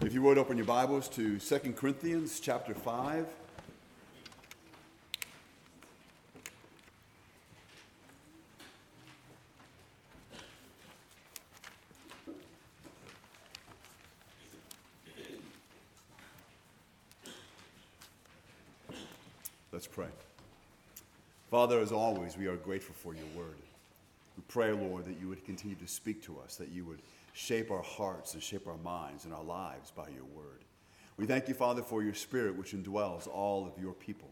If you would open your Bibles to 2 Corinthians chapter 5. Let's pray. Father, as always, we are grateful for your word. We pray, Lord, that you would continue to speak to us, that you would shape our hearts and shape our minds and our lives by your word. We thank you, Father, for your spirit which indwells all of your people.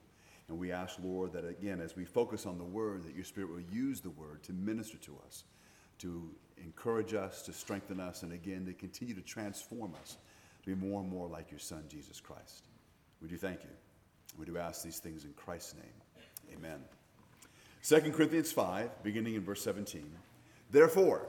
And we ask, Lord, that again, as we focus on the word, that your spirit will use the word to minister to us, to encourage us, to strengthen us, and again, to continue to transform us to be more and more like your son, Jesus Christ. We do thank you. We do ask these things in Christ's name. Amen. 2 Corinthians 5, beginning in verse 17. Therefore,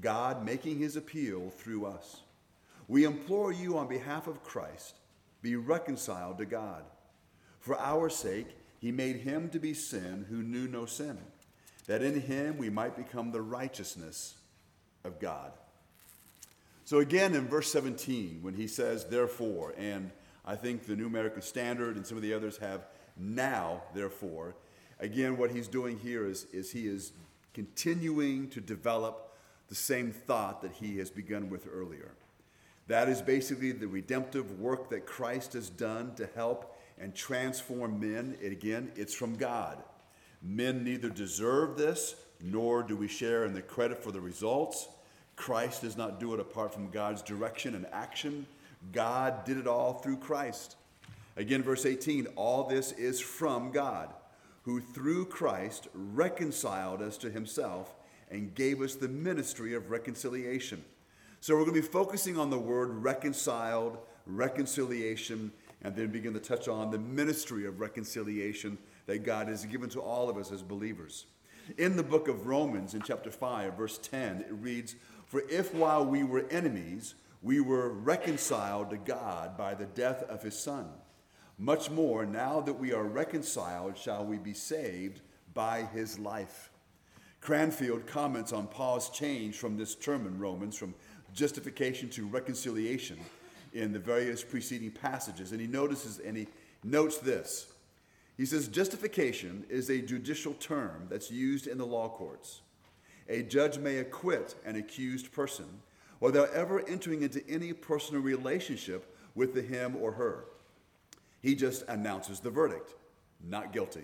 God making his appeal through us. We implore you on behalf of Christ, be reconciled to God. For our sake, he made him to be sin who knew no sin, that in him we might become the righteousness of God. So, again, in verse 17, when he says, therefore, and I think the New American Standard and some of the others have now, therefore, again, what he's doing here is, is he is continuing to develop the same thought that he has begun with earlier. That is basically the redemptive work that Christ has done to help and transform men. And again, it's from God. Men neither deserve this, nor do we share in the credit for the results. Christ does not do it apart from God's direction and action. God did it all through Christ. Again, verse 18 all this is from God, who through Christ reconciled us to himself and gave us the ministry of reconciliation. So we're going to be focusing on the word reconciled, reconciliation, and then begin to touch on the ministry of reconciliation that God has given to all of us as believers. In the book of Romans, in chapter 5, verse 10, it reads, For if while we were enemies, we were reconciled to God by the death of his Son, much more, now that we are reconciled, shall we be saved by his life. Cranfield comments on Paul's change from this term in Romans, from justification to reconciliation, in the various preceding passages. And he notices and he notes this. He says, Justification is a judicial term that's used in the law courts. A judge may acquit an accused person without ever entering into any personal relationship with the him or her. He just announces the verdict not guilty.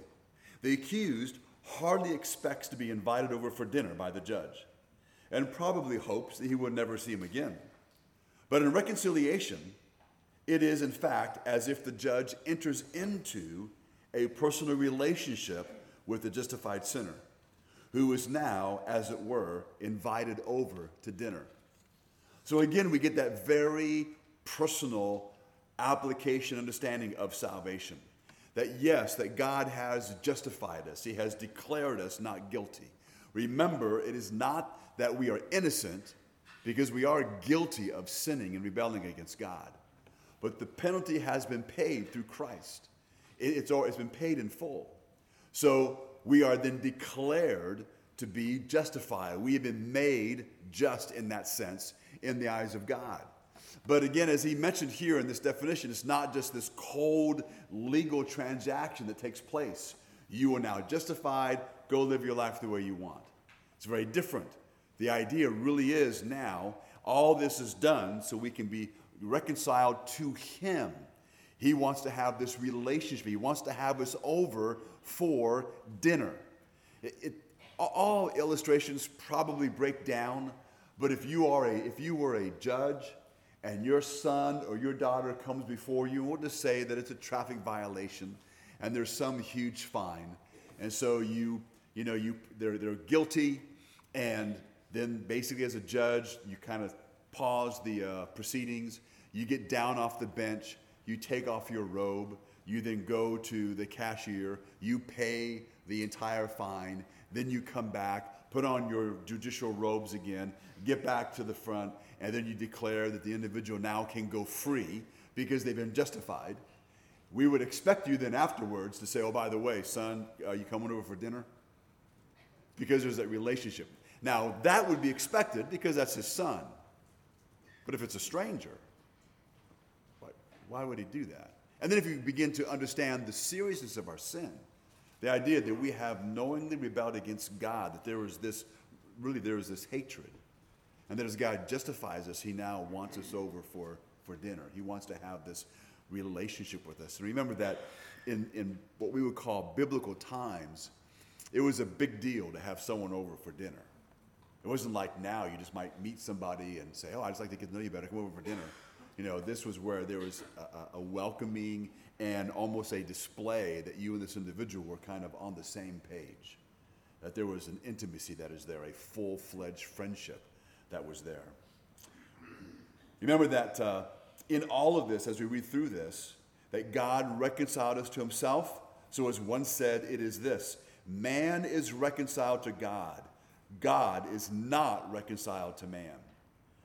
The accused hardly expects to be invited over for dinner by the judge and probably hopes that he will never see him again. But in reconciliation, it is in fact as if the judge enters into a personal relationship with the justified sinner who is now, as it were, invited over to dinner. So again, we get that very personal application understanding of salvation that yes, that God has justified us, He has declared us not guilty. Remember, it is not that we are innocent because we are guilty of sinning and rebelling against God, but the penalty has been paid through Christ. It's, it's been paid in full. So we are then declared to be justified. We have been made just in that sense in the eyes of God. But again, as he mentioned here in this definition, it's not just this cold legal transaction that takes place. You are now justified, go live your life the way you want. It's very different. The idea really is now all this is done so we can be reconciled to him. He wants to have this relationship. He wants to have us over for dinner. It, it, all illustrations probably break down, but if you are a if you were a judge and your son or your daughter comes before you, want to say that it's a traffic violation and there's some huge fine. And so you, you know, you, they're, they're guilty. And then basically as a judge, you kind of pause the uh, proceedings, you get down off the bench, you take off your robe, you then go to the cashier, you pay the entire fine, then you come back, put on your judicial robes again, get back to the front, and then you declare that the individual now can go free because they've been justified. We would expect you then afterwards to say, Oh, by the way, son, are you coming over for dinner? Because there's that relationship. Now, that would be expected because that's his son. But if it's a stranger, why would he do that? And then if you begin to understand the seriousness of our sin, the idea that we have knowingly rebelled against God, that there is this, really, there is this hatred. And that as God justifies us, He now wants us over for, for dinner. He wants to have this relationship with us. And remember that in, in what we would call biblical times, it was a big deal to have someone over for dinner. It wasn't like now you just might meet somebody and say, Oh, I'd just like to get to know you better, come over for dinner. You know, this was where there was a, a welcoming and almost a display that you and this individual were kind of on the same page. That there was an intimacy that is there, a full fledged friendship that was there. Remember that uh, in all of this, as we read through this, that God reconciled us to himself. So, as one said, it is this man is reconciled to God, God is not reconciled to man.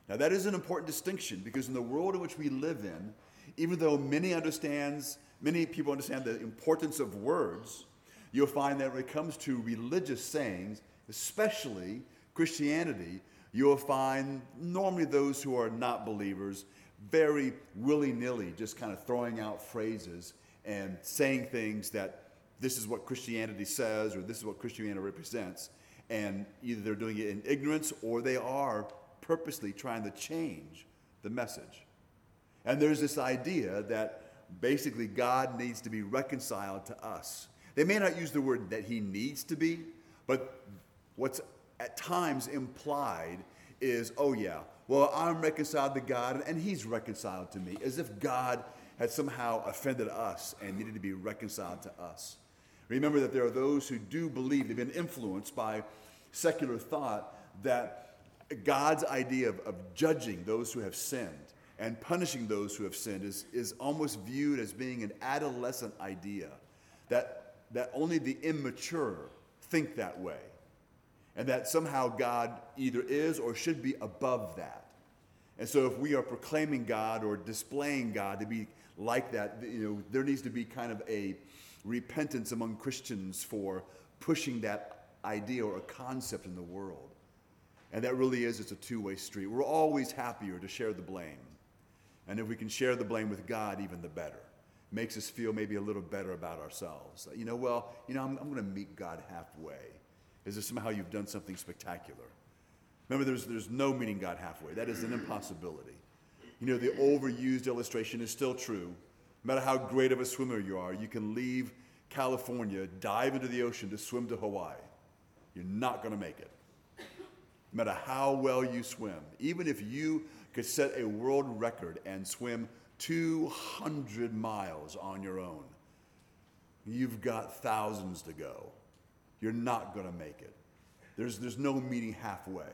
Now, that is an important distinction because in the world in which we live in, even though many understands, many people understand the importance of words, you'll find that when it comes to religious sayings, especially Christianity, you'll find normally those who are not believers very willy nilly just kind of throwing out phrases and saying things that this is what Christianity says or this is what Christianity represents. And either they're doing it in ignorance or they are purposely trying to change the message. And there's this idea that basically God needs to be reconciled to us. They may not use the word that he needs to be, but what's at times implied is, oh, yeah, well, I'm reconciled to God and he's reconciled to me, as if God had somehow offended us and needed to be reconciled to us. Remember that there are those who do believe, they've been influenced by secular thought, that God's idea of, of judging those who have sinned and punishing those who have sinned is, is almost viewed as being an adolescent idea that, that only the immature think that way and that somehow God either is or should be above that. And so if we are proclaiming God or displaying God to be like that, you know, there needs to be kind of a repentance among Christians for pushing that idea or a concept in the world. And that really is, it's a two way street. We're always happier to share the blame. And if we can share the blame with God, even the better. Makes us feel maybe a little better about ourselves. You know, well, you know, I'm, I'm going to meet God halfway. Is this somehow you've done something spectacular? Remember, there's, there's no meeting God halfway. That is an impossibility. You know, the overused illustration is still true. No matter how great of a swimmer you are, you can leave California, dive into the ocean to swim to Hawaii. You're not going to make it no matter how well you swim, even if you could set a world record and swim 200 miles on your own, you've got thousands to go. You're not going to make it. There's, there's no meeting halfway.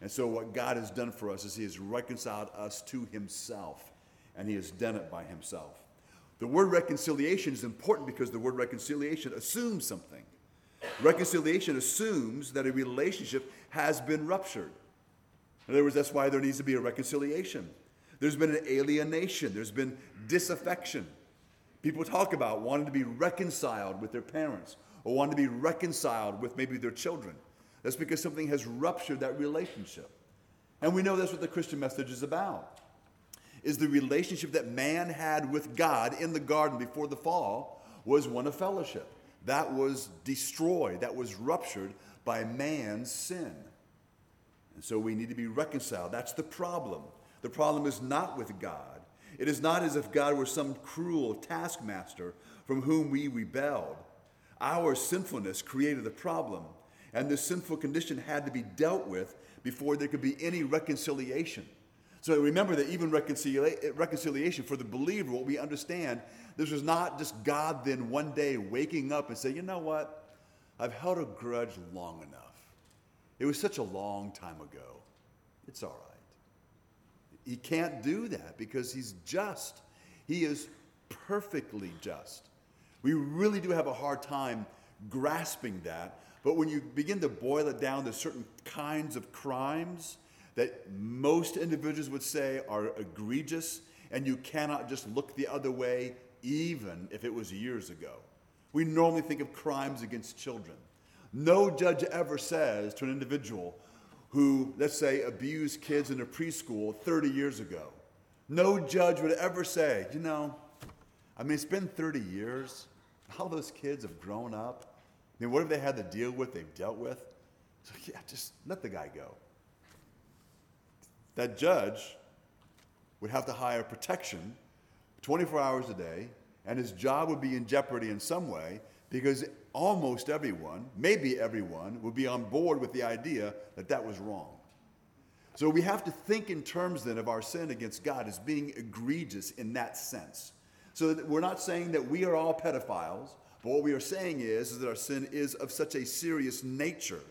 And so, what God has done for us is He has reconciled us to Himself, and He has done it by Himself. The word reconciliation is important because the word reconciliation assumes something. Reconciliation assumes that a relationship has been ruptured. In other words, that's why there needs to be a reconciliation. There's been an alienation, there's been disaffection. People talk about wanting to be reconciled with their parents or wanting to be reconciled with maybe their children. That's because something has ruptured that relationship. And we know that's what the Christian message is about. Is the relationship that man had with God in the garden before the fall was one of fellowship. That was destroyed, that was ruptured by man's sin. And so we need to be reconciled. That's the problem. The problem is not with God. It is not as if God were some cruel taskmaster from whom we rebelled. Our sinfulness created the problem, and this sinful condition had to be dealt with before there could be any reconciliation. So remember that even reconcilia- reconciliation for the believer, what we understand, this was not just God then one day waking up and saying, you know what? I've held a grudge long enough. It was such a long time ago. It's all right. he can't do that because he's just. He is perfectly just. We really do have a hard time grasping that. But when you begin to boil it down to certain kinds of crimes that most individuals would say are egregious, and you cannot just look the other way, even if it was years ago. We normally think of crimes against children. No judge ever says to an individual who, let's say, abused kids in a preschool 30 years ago, no judge would ever say, you know, I mean, it's been 30 years. All those kids have grown up. I mean, what have they had to deal with? They've dealt with. So, yeah, just let the guy go. That judge would have to hire protection 24 hours a day, and his job would be in jeopardy in some way because almost everyone, maybe everyone, would be on board with the idea that that was wrong. So we have to think in terms then of our sin against God as being egregious in that sense. So that we're not saying that we are all pedophiles, but what we are saying is, is that our sin is of such a serious nature.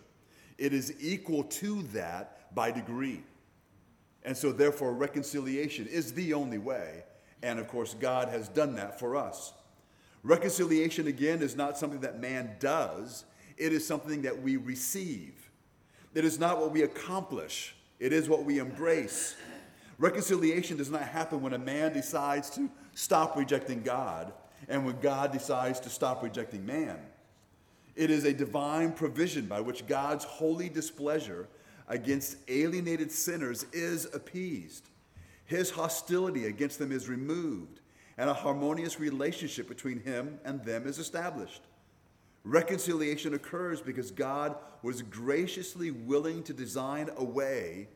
It is equal to that by degree. And so, therefore, reconciliation is the only way. And of course, God has done that for us. Reconciliation, again, is not something that man does, it is something that we receive. It is not what we accomplish, it is what we embrace. Reconciliation does not happen when a man decides to stop rejecting God and when God decides to stop rejecting man. It is a divine provision by which God's holy displeasure against alienated sinners is appeased. His hostility against them is removed, and a harmonious relationship between him and them is established. Reconciliation occurs because God was graciously willing to design a way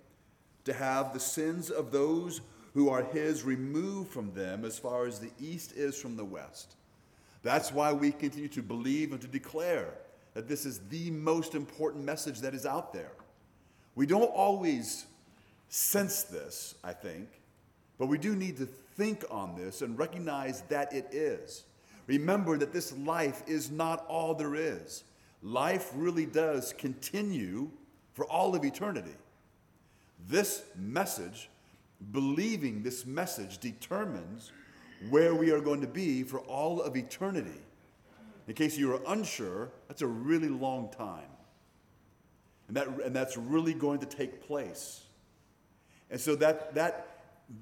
to have the sins of those who are his removed from them as far as the east is from the west. That's why we continue to believe and to declare that this is the most important message that is out there. We don't always sense this, I think, but we do need to think on this and recognize that it is. Remember that this life is not all there is. Life really does continue for all of eternity. This message, believing this message, determines where we are going to be for all of eternity. In case you are unsure, that's a really long time. And, that, and that's really going to take place. And so that, that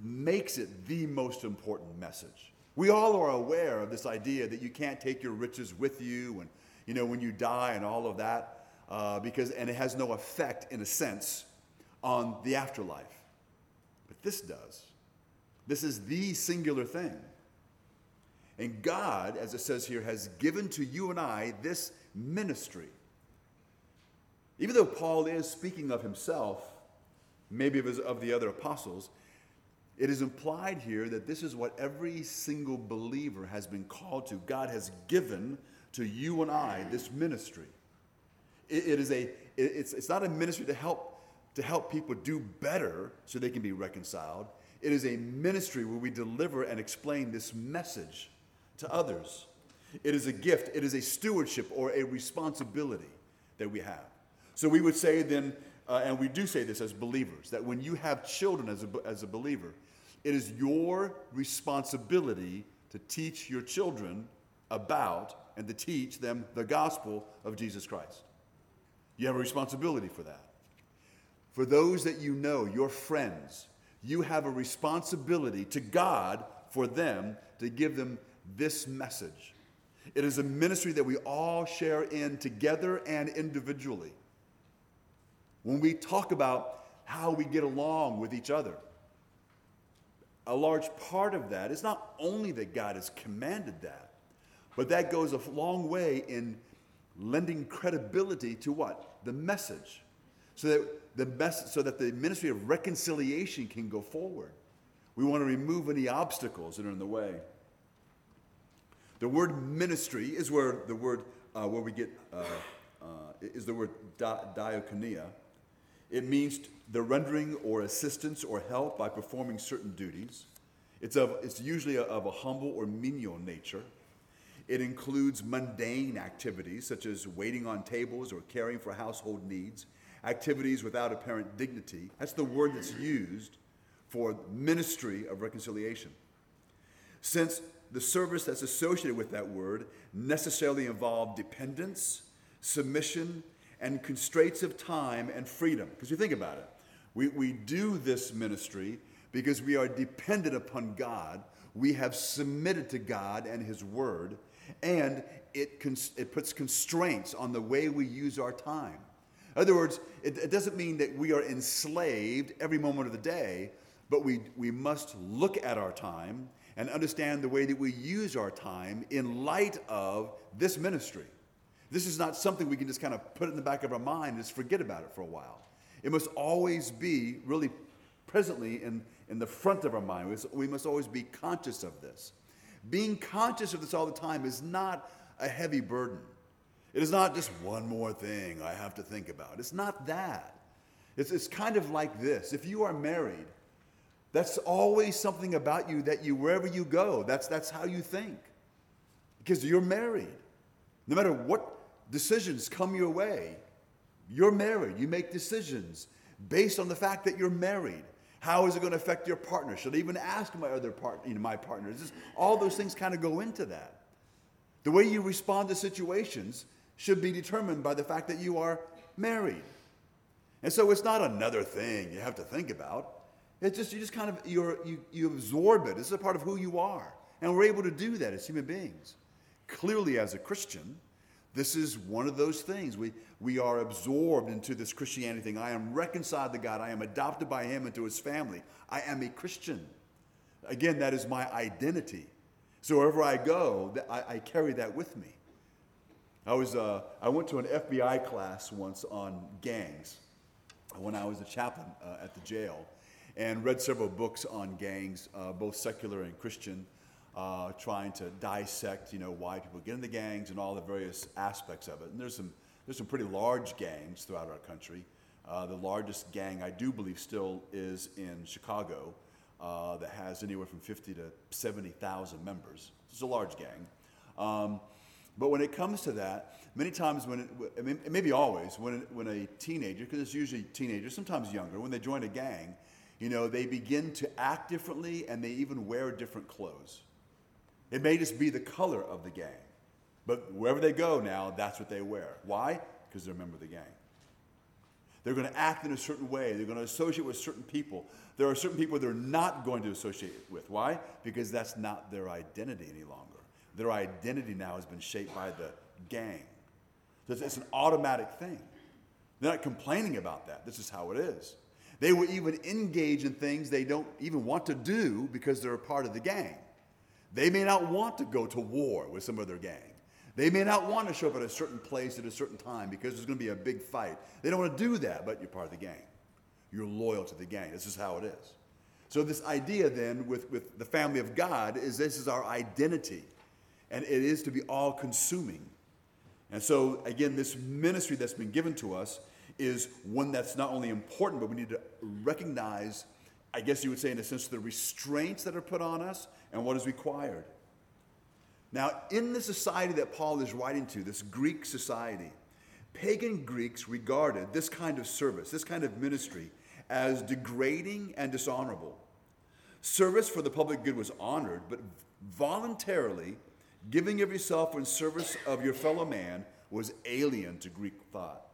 makes it the most important message. We all are aware of this idea that you can't take your riches with you and, you know, when you die and all of that, uh, because, and it has no effect, in a sense, on the afterlife. But this does. This is the singular thing. And God, as it says here, has given to you and I this ministry even though Paul is speaking of himself, maybe of, his, of the other apostles, it is implied here that this is what every single believer has been called to. God has given to you and I this ministry. it, it is a, it, it's, it's not a ministry to help, to help people do better so they can be reconciled. It is a ministry where we deliver and explain this message to others. It is a gift, it is a stewardship or a responsibility that we have. So we would say then, uh, and we do say this as believers, that when you have children as a, as a believer, it is your responsibility to teach your children about and to teach them the gospel of Jesus Christ. You have a responsibility for that. For those that you know, your friends, you have a responsibility to God for them to give them this message. It is a ministry that we all share in together and individually when we talk about how we get along with each other. A large part of that is not only that God has commanded that, but that goes a long way in lending credibility to what? The message. So that the mess- so that the ministry of reconciliation can go forward. We want to remove any obstacles that are in the way. The word ministry is where the word uh, where we get uh, uh, is the word di- diakonia, it means the rendering or assistance or help by performing certain duties. It's, of, it's usually of a humble or menial nature. It includes mundane activities such as waiting on tables or caring for household needs, activities without apparent dignity. That's the word that's used for ministry of reconciliation. Since the service that's associated with that word necessarily involved dependence, submission, and constraints of time and freedom. Because you think about it, we, we do this ministry because we are dependent upon God. We have submitted to God and His Word, and it, cons- it puts constraints on the way we use our time. In other words, it, it doesn't mean that we are enslaved every moment of the day, but we, we must look at our time and understand the way that we use our time in light of this ministry. This is not something we can just kind of put in the back of our mind and just forget about it for a while. It must always be really presently in, in the front of our mind. We must always be conscious of this. Being conscious of this all the time is not a heavy burden. It is not just one more thing I have to think about. It's not that. It's, it's kind of like this. If you are married, that's always something about you that you, wherever you go, that's, that's how you think. Because you're married. No matter what decisions come your way, you're married. You make decisions based on the fact that you're married. How is it going to affect your partner? Should I even ask my other partner, you know, my partners? all those things kind of go into that. The way you respond to situations should be determined by the fact that you are married. And so it's not another thing you have to think about. It's just you just kind of you you absorb it. It's a part of who you are. And we're able to do that as human beings. Clearly, as a Christian, this is one of those things. We, we are absorbed into this Christianity thing. I am reconciled to God. I am adopted by Him into His family. I am a Christian. Again, that is my identity. So wherever I go, I, I carry that with me. I, was, uh, I went to an FBI class once on gangs when I was a chaplain uh, at the jail and read several books on gangs, uh, both secular and Christian uh, trying to dissect, you know, why people get into gangs and all the various aspects of it. And there's some, there's some pretty large gangs throughout our country. Uh, the largest gang, I do believe, still is in Chicago, uh, that has anywhere from 50 to 70,000 members. It's a large gang. Um, but when it comes to that, many times when, it, maybe always, when, when a teenager, because it's usually teenagers, sometimes younger, when they join a gang, you know, they begin to act differently and they even wear different clothes. It may just be the color of the gang. But wherever they go now, that's what they wear. Why? Because they're a member of the gang. They're going to act in a certain way. They're going to associate with certain people. There are certain people they're not going to associate with. Why? Because that's not their identity any longer. Their identity now has been shaped by the gang. so It's an automatic thing. They're not complaining about that. This is how it is. They will even engage in things they don't even want to do because they're a part of the gang. They may not want to go to war with some other gang. They may not want to show up at a certain place at a certain time because there's going to be a big fight. They don't want to do that, but you're part of the gang. You're loyal to the gang. This is how it is. So, this idea then with, with the family of God is this is our identity, and it is to be all consuming. And so, again, this ministry that's been given to us is one that's not only important, but we need to recognize, I guess you would say, in a sense, the restraints that are put on us and what is required. Now, in the society that Paul is writing to, this Greek society, pagan Greeks regarded this kind of service, this kind of ministry, as degrading and dishonorable. Service for the public good was honored, but voluntarily giving of yourself in service of your fellow man was alien to Greek thought.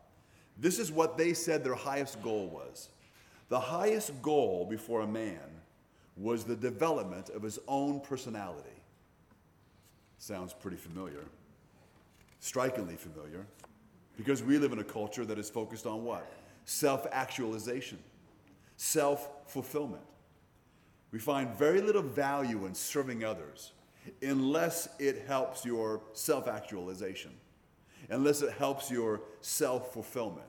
This is what they said their highest goal was. The highest goal before a man was the development of his own personality. Sounds pretty familiar, strikingly familiar, because we live in a culture that is focused on what? Self actualization, self fulfillment. We find very little value in serving others unless it helps your self actualization, unless it helps your self fulfillment.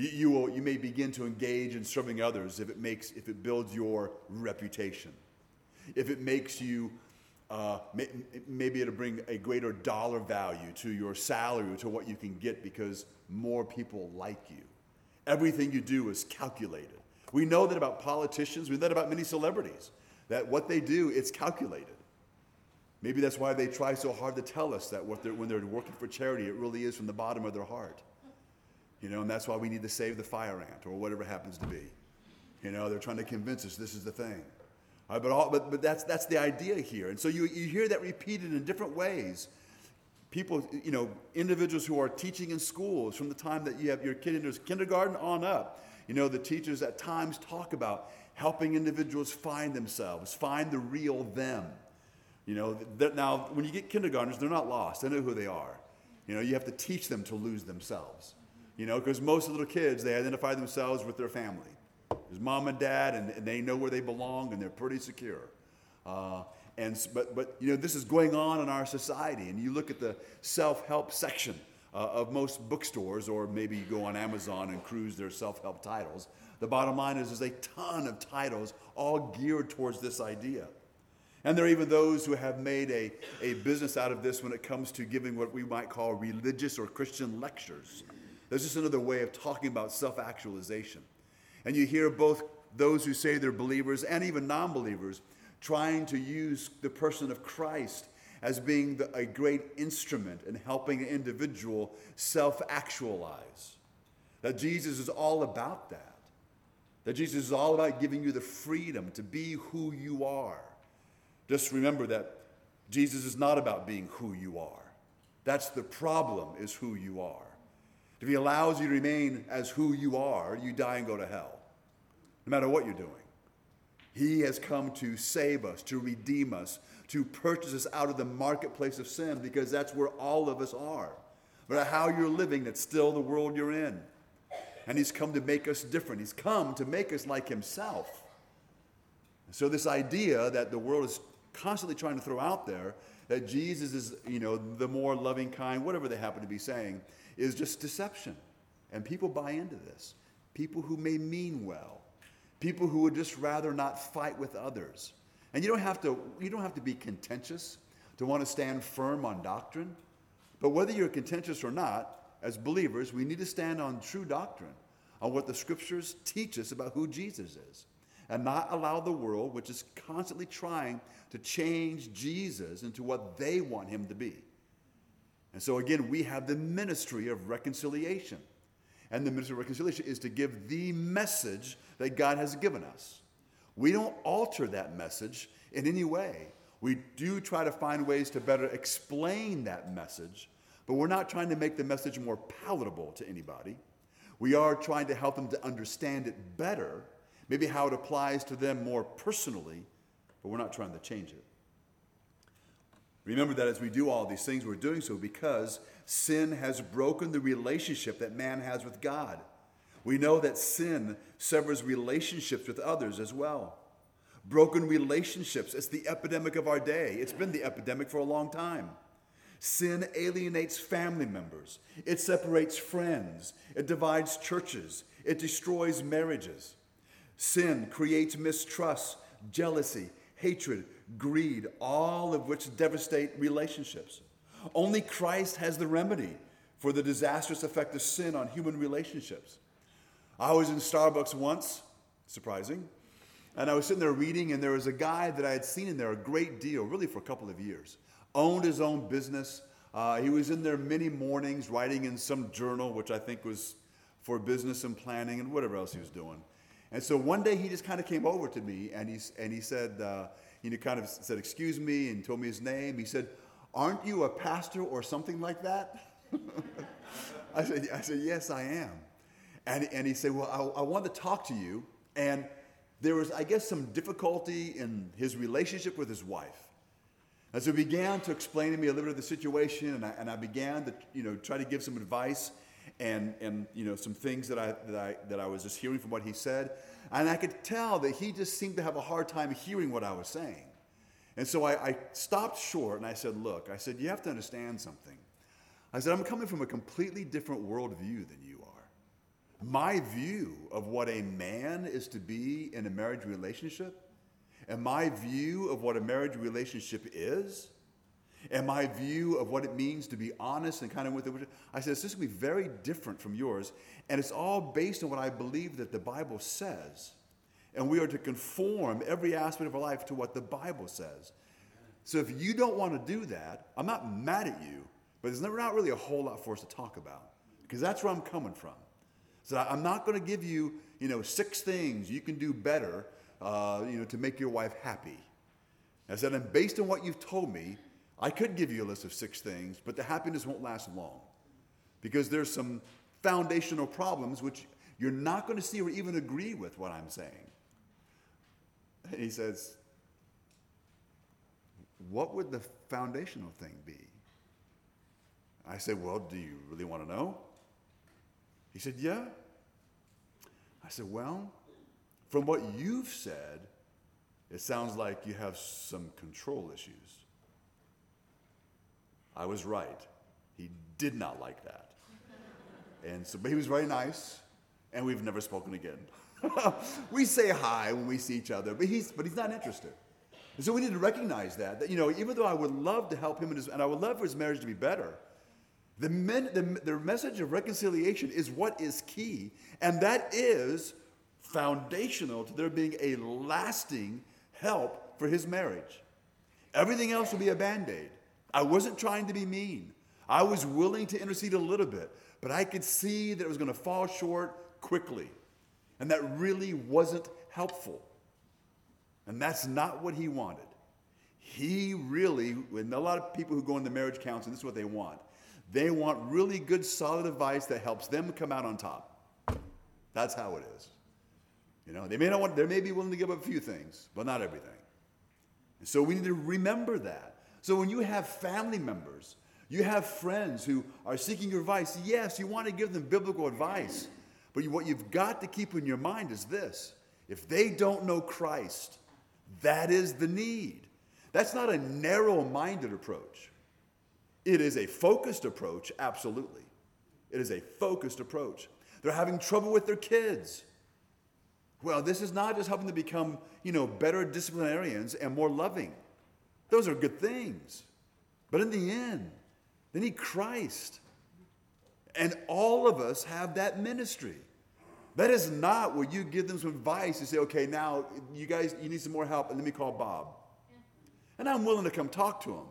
You, you, will, you may begin to engage in serving others if it, makes, if it builds your reputation, if it makes you, uh, may, maybe it'll bring a greater dollar value to your salary, to what you can get because more people like you. Everything you do is calculated. We know that about politicians, we know that about many celebrities, that what they do, it's calculated. Maybe that's why they try so hard to tell us that they're, when they're working for charity, it really is from the bottom of their heart. You know, and that's why we need to save the fire ant or whatever happens to be. You know, they're trying to convince us this is the thing. All right, but, all, but, but that's, that's the idea here. And so you, you hear that repeated in different ways. People, you know, individuals who are teaching in schools from the time that you have your kid in kindergarten on up, you know, the teachers at times talk about helping individuals find themselves, find the real them. You know, now when you get kindergartners, they're not lost. They know who they are. You know, you have to teach them to lose themselves. You know, because most little kids, they identify themselves with their family. There's mom and dad, and, and they know where they belong, and they're pretty secure. Uh, and, but, but, you know, this is going on in our society. And you look at the self help section uh, of most bookstores, or maybe you go on Amazon and cruise their self help titles. The bottom line is there's a ton of titles all geared towards this idea. And there are even those who have made a, a business out of this when it comes to giving what we might call religious or Christian lectures. There's just another way of talking about self actualization. And you hear both those who say they're believers and even non believers trying to use the person of Christ as being the, a great instrument in helping an individual self actualize. That Jesus is all about that. That Jesus is all about giving you the freedom to be who you are. Just remember that Jesus is not about being who you are. That's the problem, is who you are. If he allows you to remain as who you are, you die and go to hell, no matter what you're doing. He has come to save us, to redeem us, to purchase us out of the marketplace of sin, because that's where all of us are. But how you're living, that's still the world you're in. And He's come to make us different. He's come to make us like Himself. So, this idea that the world is constantly trying to throw out there that Jesus is, you know, the more loving kind, whatever they happen to be saying, is just deception. And people buy into this. People who may mean well, people who would just rather not fight with others. And you don't have to, you don't have to be contentious to want to stand firm on doctrine. But whether you're contentious or not, as believers, we need to stand on true doctrine, on what the scriptures teach us about who Jesus is, and not allow the world, which is constantly trying to change Jesus into what they want him to be. And so, again, we have the ministry of reconciliation. And the ministry of reconciliation is to give the message that God has given us. We don't alter that message in any way. We do try to find ways to better explain that message, but we're not trying to make the message more palatable to anybody. We are trying to help them to understand it better, maybe how it applies to them more personally, but we're not trying to change it. Remember that as we do all these things, we're doing so because sin has broken the relationship that man has with God. We know that sin severs relationships with others as well. Broken relationships, it's the epidemic of our day. It's been the epidemic for a long time. Sin alienates family members, it separates friends, it divides churches, it destroys marriages. Sin creates mistrust, jealousy, hatred, greed, all of which devastate relationships. Only Christ has the remedy for the disastrous effect of sin on human relationships. I was in Starbucks once, surprising, and I was sitting there reading, and there was a guy that I had seen in there a great deal, really for a couple of years. Owned his own business. Uh, he was in there many mornings writing in some journal, which I think was for business and planning and whatever else he was doing. And so one day he just kind of came over to me and he, and he said, uh, know, kind of said, Excuse me, and told me his name. He said, Aren't you a pastor or something like that? I, said, I said, Yes, I am. And, and he said, Well, I, I want to talk to you. And there was, I guess, some difficulty in his relationship with his wife. And so he began to explain to me a little bit of the situation, and I, and I began to, you know, try to give some advice and, and you know, some things that I, that, I, that I was just hearing from what he said. And I could tell that he just seemed to have a hard time hearing what I was saying. And so I, I stopped short and I said, Look, I said, you have to understand something. I said, I'm coming from a completely different worldview than you are. My view of what a man is to be in a marriage relationship and my view of what a marriage relationship is and my view of what it means to be honest and kind of with it. I said, this is going to be very different from yours. And it's all based on what I believe that the Bible says. And we are to conform every aspect of our life to what the Bible says. So if you don't want to do that, I'm not mad at you, but there's not really a whole lot for us to talk about because that's where I'm coming from. So I'm not going to give you, you know, six things you can do better, uh, you know, to make your wife happy. I said, and based on what you've told me, I could give you a list of six things, but the happiness won't last long because there's some foundational problems which you're not going to see or even agree with what I'm saying. And he says, What would the foundational thing be? I said, Well, do you really want to know? He said, Yeah. I said, Well, from what you've said, it sounds like you have some control issues. I was right. He did not like that. And so, but he was very nice, and we've never spoken again. we say hi when we see each other, but he's, but he's not interested. And so we need to recognize that, that, you know, even though I would love to help him and his, and I would love for his marriage to be better, the, men, the, the message of reconciliation is what is key, and that is foundational to there being a lasting help for his marriage. Everything else will be a band aid. I wasn't trying to be mean. I was willing to intercede a little bit, but I could see that it was going to fall short quickly. And that really wasn't helpful. And that's not what he wanted. He really, and a lot of people who go into marriage counseling, this is what they want. They want really good, solid advice that helps them come out on top. That's how it is. You know, they may not want, they may be willing to give up a few things, but not everything. And so we need to remember that. So when you have family members, you have friends who are seeking your advice, yes, you want to give them biblical advice. But what you've got to keep in your mind is this if they don't know Christ, that is the need. That's not a narrow minded approach. It is a focused approach, absolutely. It is a focused approach. They're having trouble with their kids. Well, this is not just helping them become, you know, better disciplinarians and more loving. Those are good things. But in the end, they need Christ. And all of us have that ministry. That is not where you give them some advice and say, okay, now you guys, you need some more help, and let me call Bob. And I'm willing to come talk to him.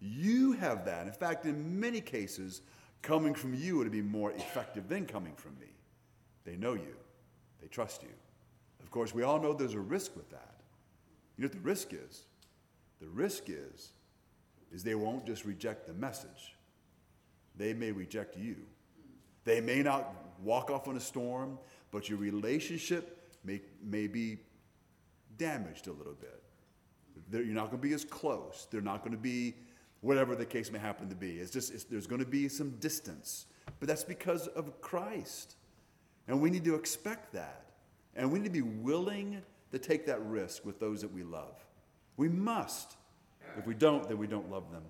You have that. In fact, in many cases, coming from you would be more effective than coming from me. They know you, they trust you. Of course, we all know there's a risk with that. You know what the risk is? The risk is, is they won't just reject the message. They may reject you. They may not walk off in a storm, but your relationship may, may be damaged a little bit. They're, you're not going to be as close. They're not going to be whatever the case may happen to be. It's just, it's, there's going to be some distance. But that's because of Christ. And we need to expect that. And we need to be willing to take that risk with those that we love. We must. If we don't, then we don't love them.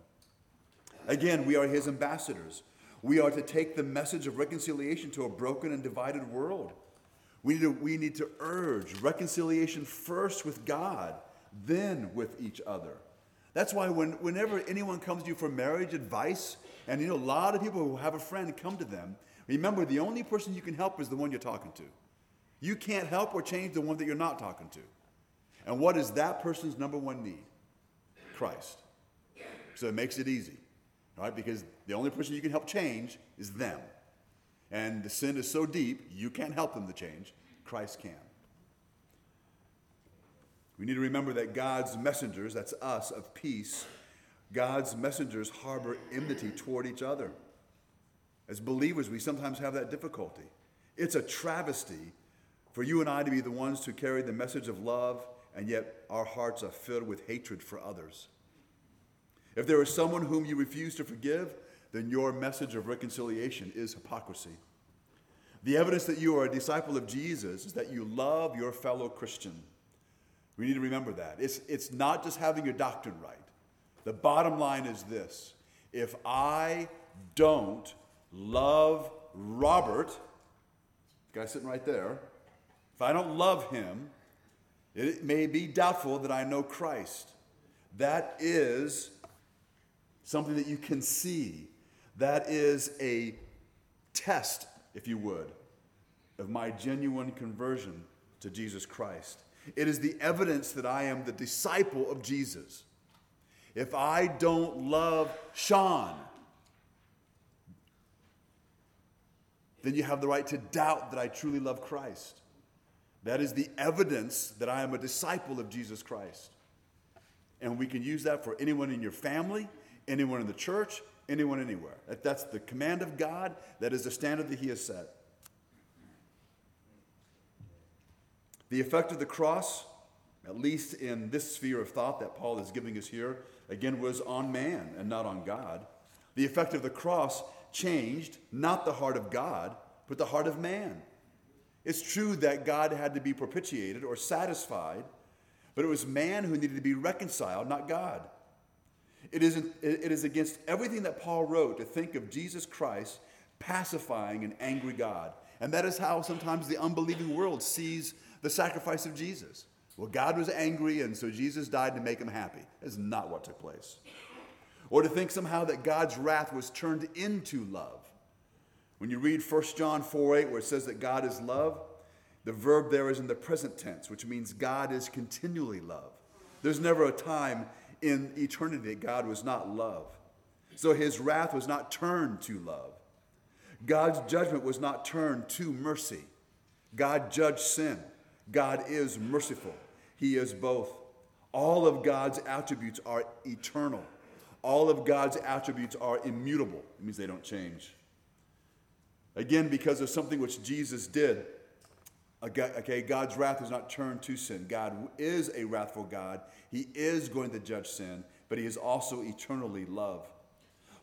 Again, we are his ambassadors. We are to take the message of reconciliation to a broken and divided world. We need to, we need to urge reconciliation first with God, then with each other. That's why when, whenever anyone comes to you for marriage advice, and you know, a lot of people who have a friend come to them, remember the only person you can help is the one you're talking to. You can't help or change the one that you're not talking to. And what is that person's number one need? Christ. So it makes it easy, right? Because the only person you can help change is them. And the sin is so deep, you can't help them to change. Christ can. We need to remember that God's messengers, that's us, of peace, God's messengers harbor enmity toward each other. As believers, we sometimes have that difficulty. It's a travesty for you and I to be the ones to carry the message of love and yet our hearts are filled with hatred for others. If there is someone whom you refuse to forgive, then your message of reconciliation is hypocrisy. The evidence that you are a disciple of Jesus is that you love your fellow Christian. We need to remember that. It's, it's not just having your doctrine right. The bottom line is this if I don't love Robert, the guy sitting right there, if I don't love him, it may be doubtful that I know Christ. That is something that you can see. That is a test, if you would, of my genuine conversion to Jesus Christ. It is the evidence that I am the disciple of Jesus. If I don't love Sean, then you have the right to doubt that I truly love Christ. That is the evidence that I am a disciple of Jesus Christ. And we can use that for anyone in your family, anyone in the church, anyone anywhere. That, that's the command of God. That is the standard that He has set. The effect of the cross, at least in this sphere of thought that Paul is giving us here, again, was on man and not on God. The effect of the cross changed not the heart of God, but the heart of man. It's true that God had to be propitiated or satisfied, but it was man who needed to be reconciled, not God. It is, it is against everything that Paul wrote to think of Jesus Christ pacifying an angry God. And that is how sometimes the unbelieving world sees the sacrifice of Jesus. Well, God was angry, and so Jesus died to make him happy. That's not what took place. Or to think somehow that God's wrath was turned into love. When you read 1 John 4 8, where it says that God is love, the verb there is in the present tense, which means God is continually love. There's never a time in eternity that God was not love. So his wrath was not turned to love. God's judgment was not turned to mercy. God judged sin. God is merciful. He is both. All of God's attributes are eternal. All of God's attributes are immutable. It means they don't change. Again, because of something which Jesus did, okay, God's wrath is not turned to sin. God is a wrathful God. He is going to judge sin, but he is also eternally love.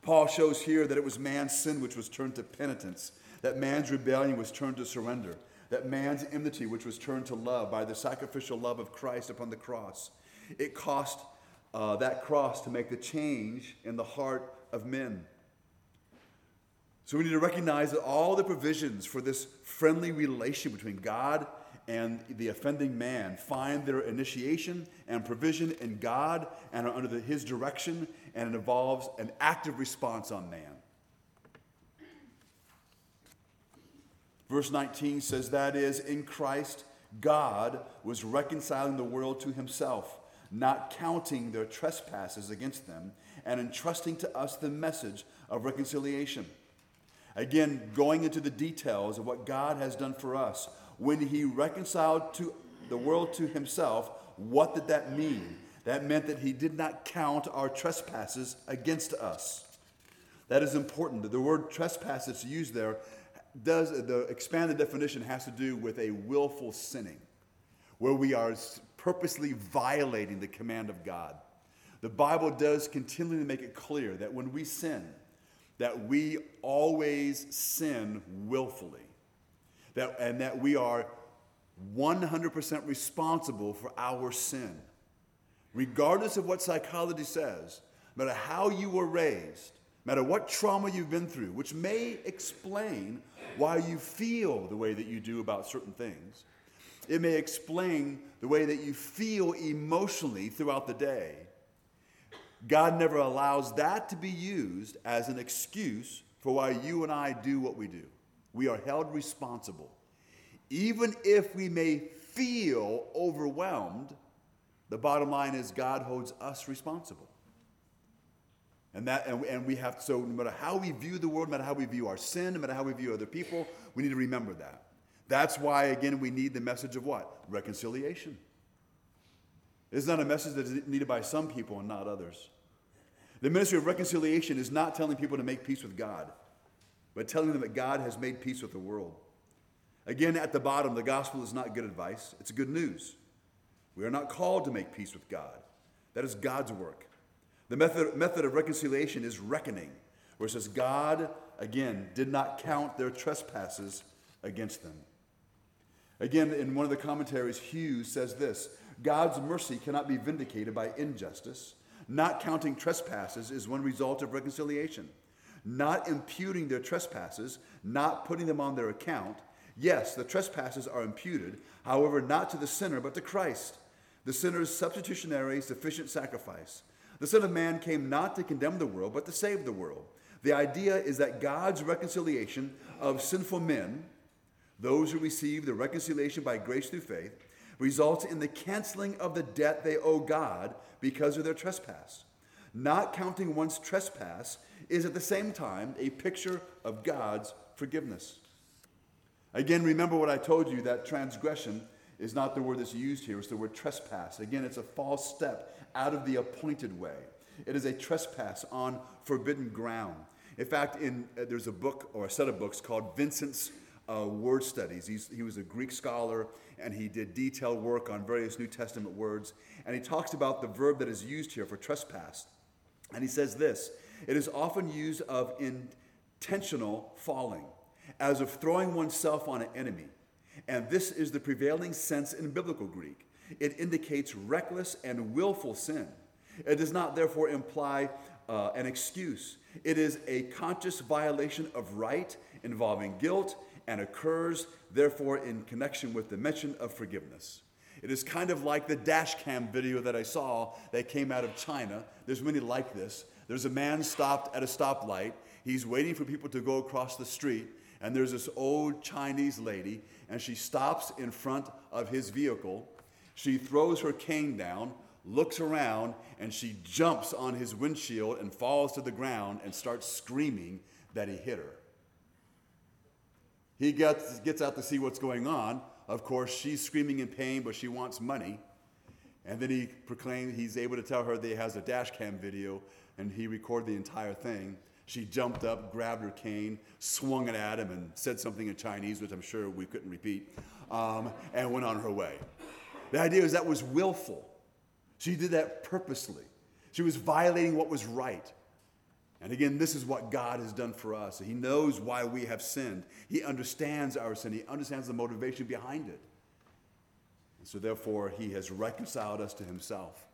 Paul shows here that it was man's sin which was turned to penitence, that man's rebellion was turned to surrender, that man's enmity, which was turned to love by the sacrificial love of Christ upon the cross, it cost uh, that cross to make the change in the heart of men. So we need to recognize that all the provisions for this friendly relation between God and the offending man find their initiation and provision in God and are under the, his direction, and it involves an active response on man. Verse 19 says, That is, in Christ, God was reconciling the world to himself, not counting their trespasses against them, and entrusting to us the message of reconciliation. Again, going into the details of what God has done for us. When he reconciled to the world to himself, what did that mean? That meant that he did not count our trespasses against us. That is important. The word trespass that's used there does the expanded definition has to do with a willful sinning, where we are purposely violating the command of God. The Bible does continually make it clear that when we sin, that we always sin willfully, that, and that we are 100% responsible for our sin. Regardless of what psychology says, no matter how you were raised, no matter what trauma you've been through, which may explain why you feel the way that you do about certain things. It may explain the way that you feel emotionally throughout the day. God never allows that to be used as an excuse for why you and I do what we do. We are held responsible. Even if we may feel overwhelmed, the bottom line is God holds us responsible. And, that, and, and we have, so no matter how we view the world, no matter how we view our sin, no matter how we view other people, we need to remember that. That's why, again, we need the message of what? Reconciliation. It's not a message that is needed by some people and not others. The ministry of reconciliation is not telling people to make peace with God, but telling them that God has made peace with the world. Again, at the bottom, the gospel is not good advice, it's good news. We are not called to make peace with God, that is God's work. The method, method of reconciliation is reckoning, where it says, God, again, did not count their trespasses against them. Again, in one of the commentaries, Hughes says this God's mercy cannot be vindicated by injustice. Not counting trespasses is one result of reconciliation. Not imputing their trespasses, not putting them on their account. Yes, the trespasses are imputed, however, not to the sinner, but to Christ, the sinner's substitutionary, sufficient sacrifice. The Son of Man came not to condemn the world, but to save the world. The idea is that God's reconciliation of sinful men, those who receive the reconciliation by grace through faith, results in the canceling of the debt they owe God because of their trespass. Not counting one's trespass is at the same time a picture of God's forgiveness. Again, remember what I told you that transgression is not the word that's used here, it's the word trespass. Again, it's a false step out of the appointed way. It is a trespass on forbidden ground. In fact, in, uh, there's a book or a set of books called Vincent's uh, Word Studies. He's, he was a Greek scholar and he did detailed work on various New Testament words. And he talks about the verb that is used here for trespass. And he says this it is often used of intentional falling, as of throwing oneself on an enemy. And this is the prevailing sense in biblical Greek. It indicates reckless and willful sin. It does not, therefore, imply uh, an excuse. It is a conscious violation of right involving guilt and occurs, therefore, in connection with the mention of forgiveness. It is kind of like the dash cam video that I saw that came out of China. There's many like this. There's a man stopped at a stoplight. He's waiting for people to go across the street, and there's this old Chinese lady, and she stops in front of his vehicle. She throws her cane down, looks around, and she jumps on his windshield and falls to the ground and starts screaming that he hit her. He gets, gets out to see what's going on. Of course, she's screaming in pain, but she wants money. And then he proclaims, he's able to tell her that he has a dash cam video, and he recorded the entire thing. She jumped up, grabbed her cane, swung it at him, and said something in Chinese, which I'm sure we couldn't repeat, um, and went on her way. The idea is that was willful. She did that purposely. She was violating what was right. And again, this is what God has done for us. He knows why we have sinned. He understands our sin. He understands the motivation behind it. And so, therefore, He has reconciled us to Himself.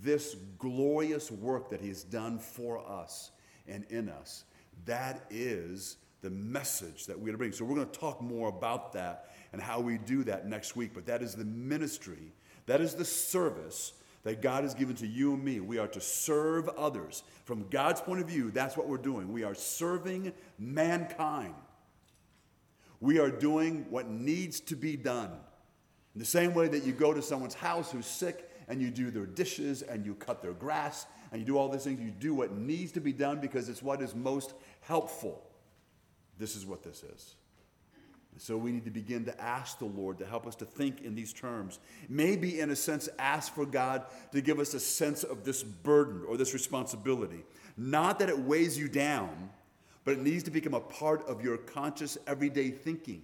This glorious work that He has done for us and in us, that is the message that we're to bring. So, we're going to talk more about that and how we do that next week. But that is the ministry, that is the service that God has given to you and me. We are to serve others. From God's point of view, that's what we're doing. We are serving mankind. We are doing what needs to be done. In the same way that you go to someone's house who's sick and you do their dishes and you cut their grass and you do all these things, you do what needs to be done because it's what is most helpful. This is what this is. So we need to begin to ask the Lord to help us to think in these terms. Maybe, in a sense, ask for God to give us a sense of this burden or this responsibility. Not that it weighs you down, but it needs to become a part of your conscious, everyday thinking.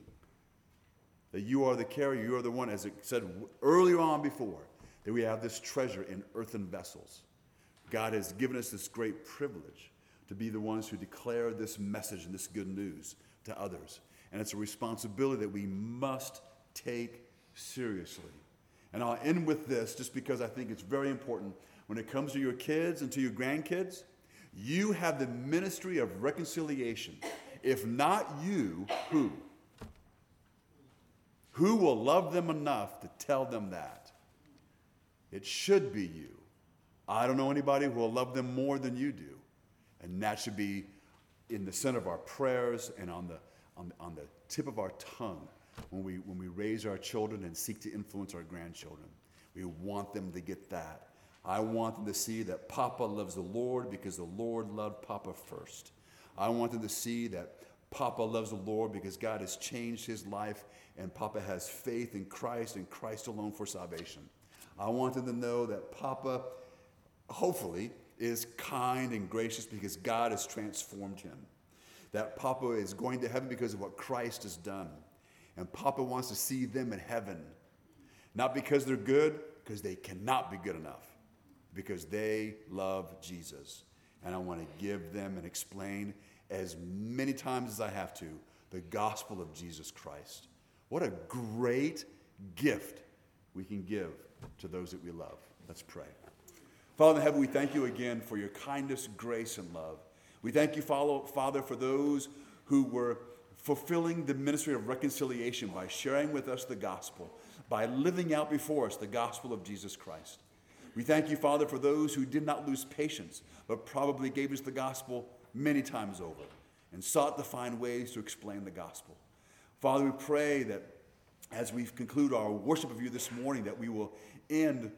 That you are the carrier, you are the one, as it said earlier on before, that we have this treasure in earthen vessels. God has given us this great privilege to be the ones who declare this message and this good news to others and it's a responsibility that we must take seriously. And I'll end with this just because I think it's very important. When it comes to your kids and to your grandkids, you have the ministry of reconciliation. If not you, who? Who will love them enough to tell them that? It should be you. I don't know anybody who will love them more than you do. And that should be in the center of our prayers and on the on, on the tip of our tongue when we, when we raise our children and seek to influence our grandchildren. We want them to get that. I want them to see that Papa loves the Lord because the Lord loved Papa first. I want them to see that Papa loves the Lord because God has changed his life and Papa has faith in Christ and Christ alone for salvation. I want them to know that Papa, hopefully, is kind and gracious because God has transformed him that Papa is going to heaven because of what Christ has done. And Papa wants to see them in heaven. Not because they're good, because they cannot be good enough, because they love Jesus. And I want to give them and explain as many times as I have to the gospel of Jesus Christ. What a great gift we can give to those that we love. Let's pray. Father in heaven, we thank you again for your kindness, grace, and love. We thank you, Father, for those who were fulfilling the ministry of reconciliation by sharing with us the gospel, by living out before us the gospel of Jesus Christ. We thank you, Father, for those who did not lose patience, but probably gave us the gospel many times over and sought to find ways to explain the gospel. Father, we pray that as we conclude our worship of you this morning, that we will end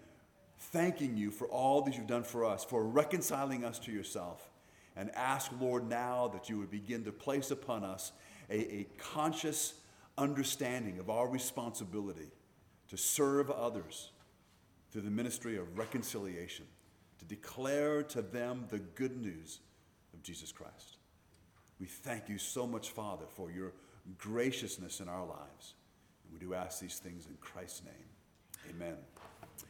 thanking you for all that you've done for us, for reconciling us to yourself and ask, Lord, now that you would begin to place upon us a, a conscious understanding of our responsibility to serve others through the ministry of reconciliation, to declare to them the good news of Jesus Christ. We thank you so much, Father, for your graciousness in our lives. And we do ask these things in Christ's name. Amen.